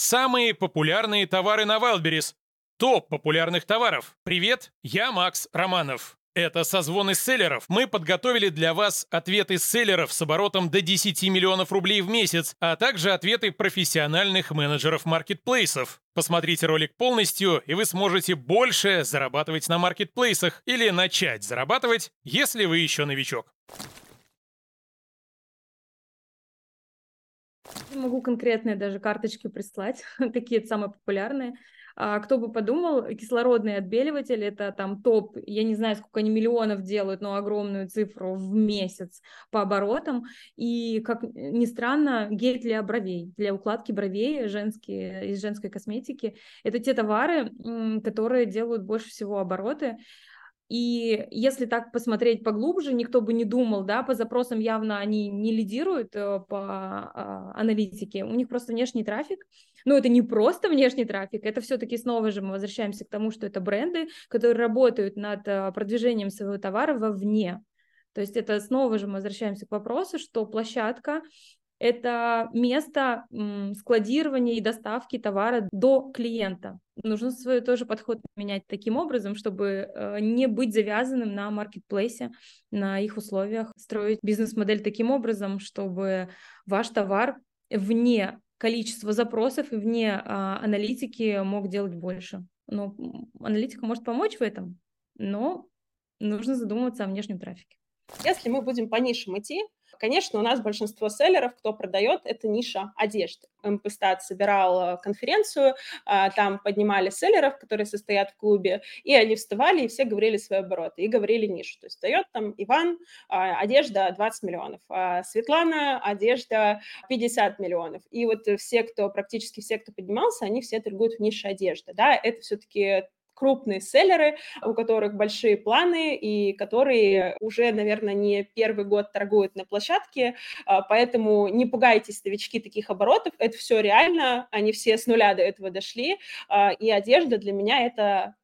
Самые популярные товары на Wildberries. Топ популярных товаров. Привет, я Макс Романов. Это созвоны селлеров. Мы подготовили для вас ответы селлеров с оборотом до 10 миллионов рублей в месяц, а также ответы профессиональных менеджеров маркетплейсов. Посмотрите ролик полностью, и вы сможете больше зарабатывать на маркетплейсах или начать зарабатывать, если вы еще новичок. Могу конкретные даже карточки прислать, какие самые популярные. А, кто бы подумал, кислородный отбеливатель это там топ, я не знаю, сколько они миллионов делают, но огромную цифру в месяц по оборотам. И, как ни странно, гель для бровей, для укладки бровей женские, из женской косметики. Это те товары, которые делают больше всего обороты. И если так посмотреть поглубже, никто бы не думал, да, по запросам явно они не лидируют э, по а, аналитике, у них просто внешний трафик. Но это не просто внешний трафик, это все-таки снова же мы возвращаемся к тому, что это бренды, которые работают над э, продвижением своего товара вовне. То есть это снова же мы возвращаемся к вопросу, что площадка это место складирования и доставки товара до клиента. Нужно свой тоже подход менять таким образом, чтобы э, не быть завязанным на маркетплейсе, на их условиях, строить бизнес-модель таким образом, чтобы ваш товар вне количества запросов и вне а, аналитики мог делать больше. Но аналитика может помочь в этом, но нужно задумываться о внешнем трафике. Если мы будем по нишам идти, Конечно, у нас большинство селлеров, кто продает, это ниша одежды. МПСТАТ собирал конференцию, а, там поднимали селлеров, которые состоят в клубе, и они вставали, и все говорили свои обороты, и говорили нишу. То есть дает там Иван, а, одежда 20 миллионов, а Светлана, одежда 50 миллионов. И вот все, кто, практически все, кто поднимался, они все торгуют в нише одежды. Да, это все-таки крупные селлеры, у которых большие планы и которые уже, наверное, не первый год торгуют на площадке, а, поэтому не пугайтесь, новички, таких оборотов, это все реально, они все с нуля до этого дошли, а, и одежда для меня это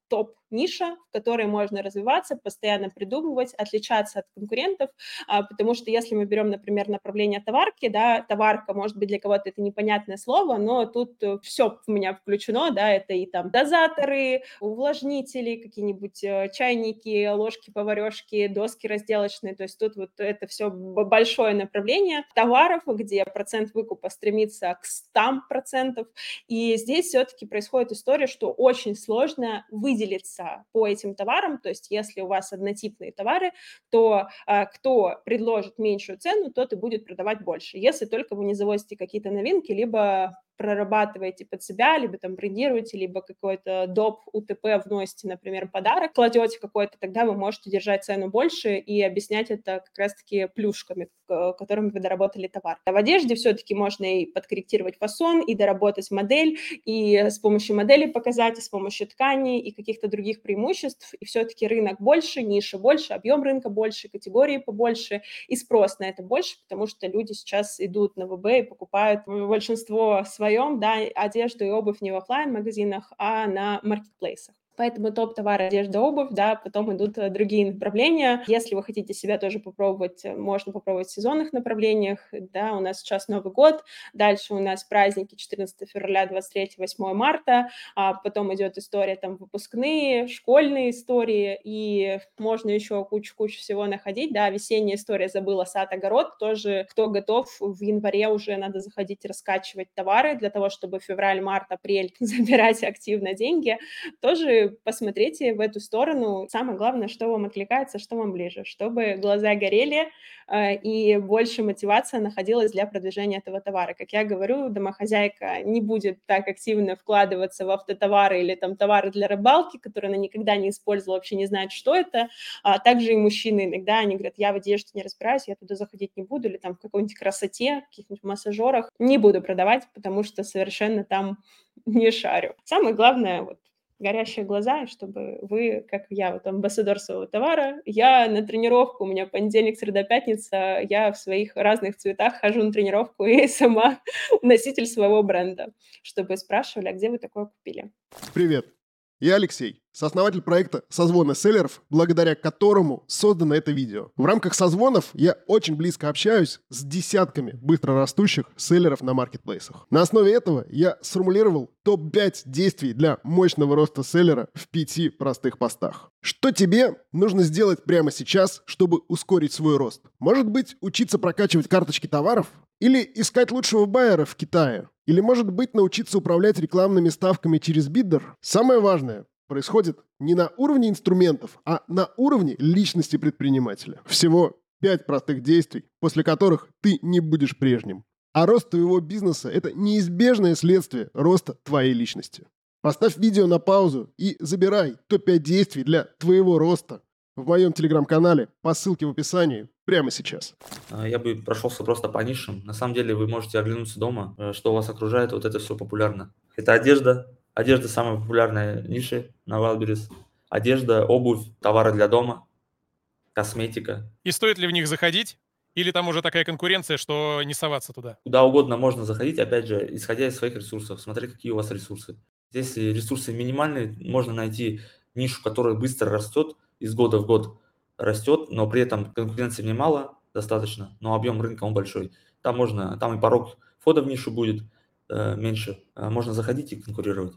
топ-ниша, в которой можно развиваться, постоянно придумывать, отличаться от конкурентов, а, потому что если мы берем, например, направление товарки, да, товарка, может быть, для кого-то это непонятное слово, но тут э, все у меня включено, да, это и там дозаторы, увлажнители, какие-нибудь э, чайники, ложки, поварешки, доски разделочные, то есть тут вот это все большое направление товаров, где процент выкупа стремится к 100%, и здесь все-таки происходит история, что очень сложно выделить выделиться по этим товарам, то есть если у вас однотипные товары, то а, кто предложит меньшую цену, тот и будет продавать больше, если только вы не завозите какие-то новинки, либо прорабатываете под себя, либо там брендируете, либо какой-то доп. УТП вносите, например, подарок, кладете какой-то, тогда вы можете держать цену больше и объяснять это как раз-таки плюшками, которыми вы доработали товар. А в одежде все-таки можно и подкорректировать фасон, и доработать модель, и с помощью модели показать, и с помощью тканей, и каких-то других преимуществ, и все-таки рынок больше, ниша больше, объем рынка больше, категории побольше, и спрос на это больше, потому что люди сейчас идут на ВБ и покупают большинство своих своем, да, одежду и обувь не в офлайн магазинах а на маркетплейсах. Поэтому топ-товар, одежда, обувь, да, потом идут э, другие направления. Если вы хотите себя тоже попробовать, э, можно попробовать в сезонных направлениях, да, у нас сейчас Новый год, дальше у нас праздники 14 февраля, 23, 8 марта, а потом идет история там выпускные, школьные истории, и можно еще кучу-кучу всего находить, да, весенняя история забыла сад, огород, тоже кто готов, в январе уже надо заходить раскачивать товары для того, чтобы февраль, март, апрель забирать активно деньги, тоже посмотрите в эту сторону. Самое главное, что вам откликается, что вам ближе, чтобы глаза горели э, и больше мотивация находилась для продвижения этого товара. Как я говорю, домохозяйка не будет так активно вкладываться в автотовары или там товары для рыбалки, которые она никогда не использовала, вообще не знает, что это. А также и мужчины иногда, они говорят, я в одежде не разбираюсь, я туда заходить не буду, или там в какой-нибудь красоте, каких-нибудь массажерах не буду продавать, потому что совершенно там не шарю. Самое главное, вот горящие глаза, чтобы вы, как я, вот амбассадор своего товара, я на тренировку, у меня понедельник, среда, пятница, я в своих разных цветах хожу на тренировку и сама носитель своего бренда, чтобы спрашивали, а где вы такое купили? Привет, я Алексей. Сооснователь проекта «Созвоны селлеров», благодаря которому создано это видео. В рамках созвонов я очень близко общаюсь с десятками быстрорастущих селлеров на маркетплейсах. На основе этого я сформулировал топ-5 действий для мощного роста селлера в пяти простых постах. Что тебе нужно сделать прямо сейчас, чтобы ускорить свой рост? Может быть, учиться прокачивать карточки товаров? Или искать лучшего байера в Китае? Или, может быть, научиться управлять рекламными ставками через биддер? Самое важное, происходит не на уровне инструментов, а на уровне личности предпринимателя. Всего пять простых действий, после которых ты не будешь прежним. А рост твоего бизнеса – это неизбежное следствие роста твоей личности. Поставь видео на паузу и забирай топ-5 действий для твоего роста в моем телеграм-канале по ссылке в описании прямо сейчас. А, я бы прошелся просто по нишам. На самом деле вы можете оглянуться дома, э, что вас окружает, вот это все популярно. Это одежда, Одежда самая популярная ниша на Wildberries. Одежда, обувь, товары для дома, косметика. И стоит ли в них заходить? Или там уже такая конкуренция, что не соваться туда? Куда угодно можно заходить, опять же, исходя из своих ресурсов. Смотри, какие у вас ресурсы. Если ресурсы минимальные, можно найти нишу, которая быстро растет, из года в год растет, но при этом конкуренции немало достаточно, но объем рынка он большой. Там можно, там и порог входа в нишу будет э, меньше. Э, можно заходить и конкурировать.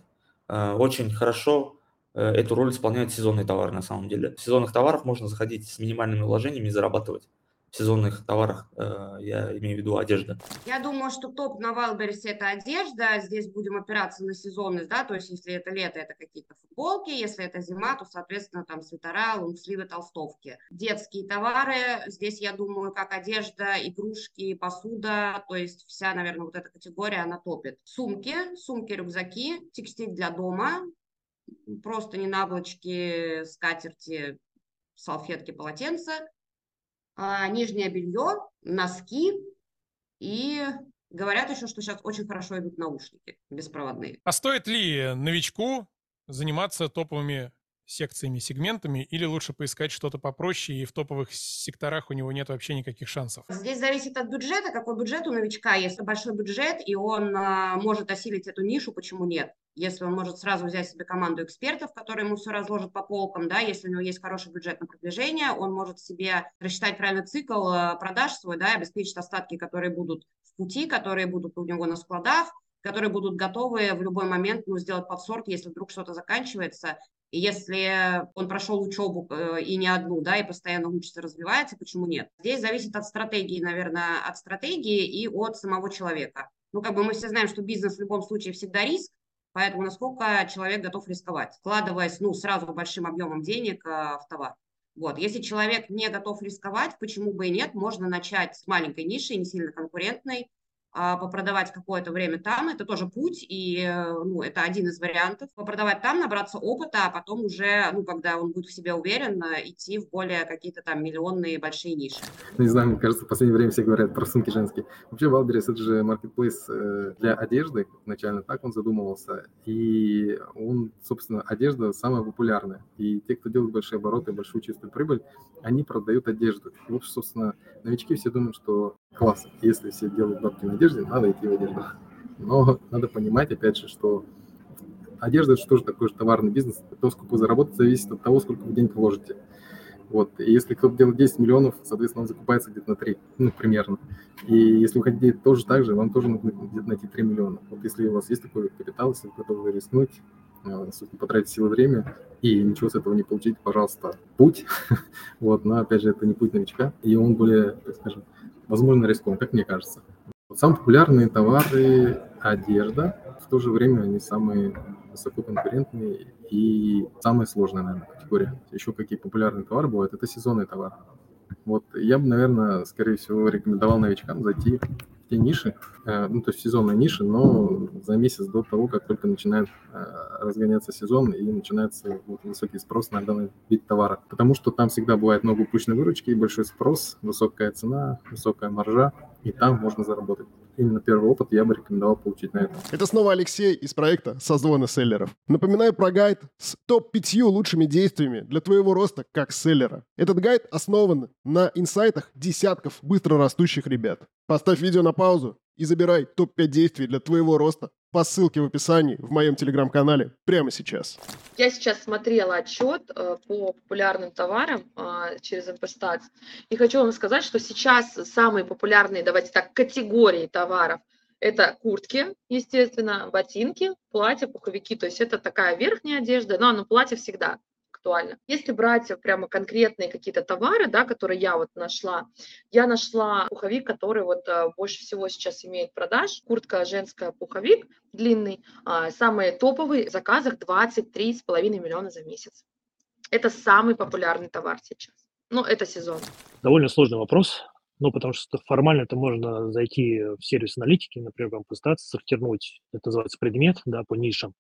Э, очень хорошо э, эту роль исполняют сезонные товары на самом деле. В сезонных товарах можно заходить с минимальными вложениями и зарабатывать сезонных товарах, э, я имею в виду одежда. Я думаю, что топ на Wildberries это одежда, здесь будем опираться на сезонность, да, то есть если это лето, это какие-то футболки, если это зима, то, соответственно, там свитера, лонгсливы, толстовки. Детские товары, здесь, я думаю, как одежда, игрушки, посуда, то есть вся, наверное, вот эта категория, она топит. Сумки, сумки, рюкзаки, текстиль для дома, просто не наволочки, скатерти, салфетки, полотенца, нижнее белье, носки и говорят еще, что сейчас очень хорошо идут наушники беспроводные. А стоит ли новичку заниматься топовыми секциями, сегментами, или лучше поискать что-то попроще, и в топовых секторах у него нет вообще никаких шансов? Здесь зависит от бюджета, какой бюджет у новичка. Если большой бюджет, и он а, может осилить эту нишу, почему нет? Если он может сразу взять себе команду экспертов, которые ему все разложат по полкам, да, если у него есть хороший бюджет на продвижение, он может себе рассчитать правильно цикл а, продаж свой, да, обеспечить остатки, которые будут в пути, которые будут у него на складах, которые будут готовы в любой момент ну, сделать подсорт, если вдруг что-то заканчивается, если он прошел учебу э, и не одну, да, и постоянно учится, развивается, почему нет? Здесь зависит от стратегии, наверное, от стратегии и от самого человека. Ну, как бы мы все знаем, что бизнес в любом случае всегда риск, поэтому насколько человек готов рисковать, вкладываясь, ну, сразу большим объемом денег э, в товар. Вот. Если человек не готов рисковать, почему бы и нет, можно начать с маленькой ниши, не сильно конкурентной, попродавать какое-то время там, это тоже путь, и э, ну, это один из вариантов. Попродавать там, набраться опыта, а потом уже, ну, когда он будет в себе уверен, э, идти в более какие-то там миллионные большие ниши. Ну, не знаю, мне кажется, в последнее время все говорят про сумки женские. Вообще, Wildberries – это же маркетплейс э, для одежды, изначально так он задумывался, и он, собственно, одежда самая популярная. И те, кто делает большие обороты, большую чистую прибыль, они продают одежду. И вот, собственно, новички все думают, что класс, если все делают бабки на одежде, надо идти в одежду. Но надо понимать, опять же, что одежда – это тоже такой же товарный бизнес. То, сколько вы заработаете, зависит от того, сколько вы денег вложите. Вот. И если кто-то делает 10 миллионов, соответственно, он закупается где-то на 3, ну, примерно. И если вы хотите тоже так же, вам тоже нужно где-то найти 3 миллиона. Вот если у вас есть такой капитал, если вы готовы рискнуть, э, потратить силы время и ничего с этого не получить, пожалуйста, путь. вот, но, опять же, это не путь новичка, и он более, так скажем, возможно, рискованный, как мне кажется. Самые популярные товары – одежда, в то же время они самые высококонкурентные и самая сложная, наверное, категория. Еще какие популярные товары бывают – это сезонные товары. Вот я бы, наверное, скорее всего, рекомендовал новичкам зайти те ниши, э, ну, то есть сезонные ниши, но за месяц до того, как только начинает э, разгоняться сезон и начинается вот, высокий спрос на данный вид товара. Потому что там всегда бывает много упущенной выручки, большой спрос, высокая цена, высокая маржа, и там можно заработать именно первый опыт я бы рекомендовал получить на этом. Это снова Алексей из проекта «Созвоны селлеров». Напоминаю про гайд с топ-5 лучшими действиями для твоего роста как селлера. Этот гайд основан на инсайтах десятков быстро растущих ребят. Поставь видео на паузу и забирай топ-5 действий для твоего роста по ссылке в описании в моем телеграм-канале прямо сейчас. Я сейчас смотрела отчет э, по популярным товарам э, через MPStats и хочу вам сказать, что сейчас самые популярные, давайте так, категории товаров это куртки, естественно, ботинки, платья, пуховики. То есть это такая верхняя одежда, но, но платье всегда актуально. Если брать прямо конкретные какие-то товары, да, которые я вот нашла, я нашла пуховик, который вот а, больше всего сейчас имеет продаж, куртка женская пуховик длинный, а, самый топовый в заказах 23,5 миллиона за месяц. Это самый популярный товар сейчас. Ну, это сезон. Довольно сложный вопрос, ну, потому что формально это можно зайти в сервис аналитики, например, вам постараться сортировать, это называется предмет, да, по нишам,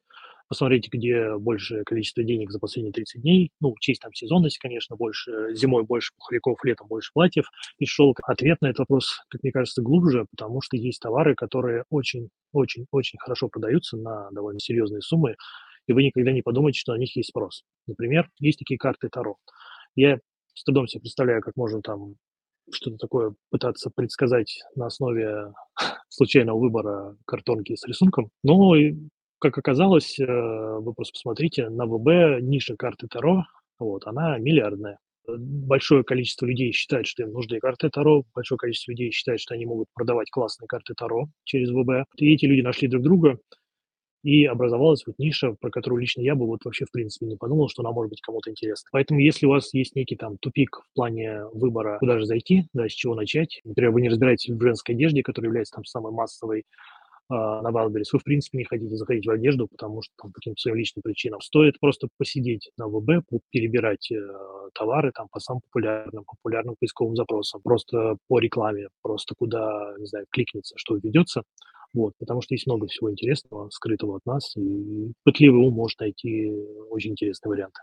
посмотреть, где большее количество денег за последние 30 дней, ну, учесть там сезонность, конечно, больше, зимой больше пуховиков, летом больше платьев и шелка. Ответ на этот вопрос, как мне кажется, глубже, потому что есть товары, которые очень-очень-очень хорошо продаются на довольно серьезные суммы, и вы никогда не подумаете, что на них есть спрос. Например, есть такие карты Таро. Я с трудом себе представляю, как можно там что-то такое пытаться предсказать на основе случайного выбора картонки с рисунком. Но, как оказалось, э, вы просто посмотрите, на ВБ ниша карты Таро, вот, она миллиардная. Большое количество людей считает, что им нужны карты Таро, большое количество людей считает, что они могут продавать классные карты Таро через ВБ. И эти люди нашли друг друга, и образовалась вот ниша, про которую лично я бы вот вообще в принципе не подумал, что она может быть кому-то интересна. Поэтому если у вас есть некий там тупик в плане выбора, куда же зайти, да, с чего начать, например, вы не разбираетесь в женской одежде, которая является там самой массовой, на Wildberries, вы, в принципе, не хотите заходить в одежду, потому что там по каким-то своим личным причинам. Стоит просто посидеть на ВБ, перебирать э, товары там по самым популярным, популярным поисковым запросам, просто по рекламе, просто куда, не знаю, кликнется, что ведется, вот, потому что есть много всего интересного, скрытого от нас, и пытливый ум может найти очень интересные варианты.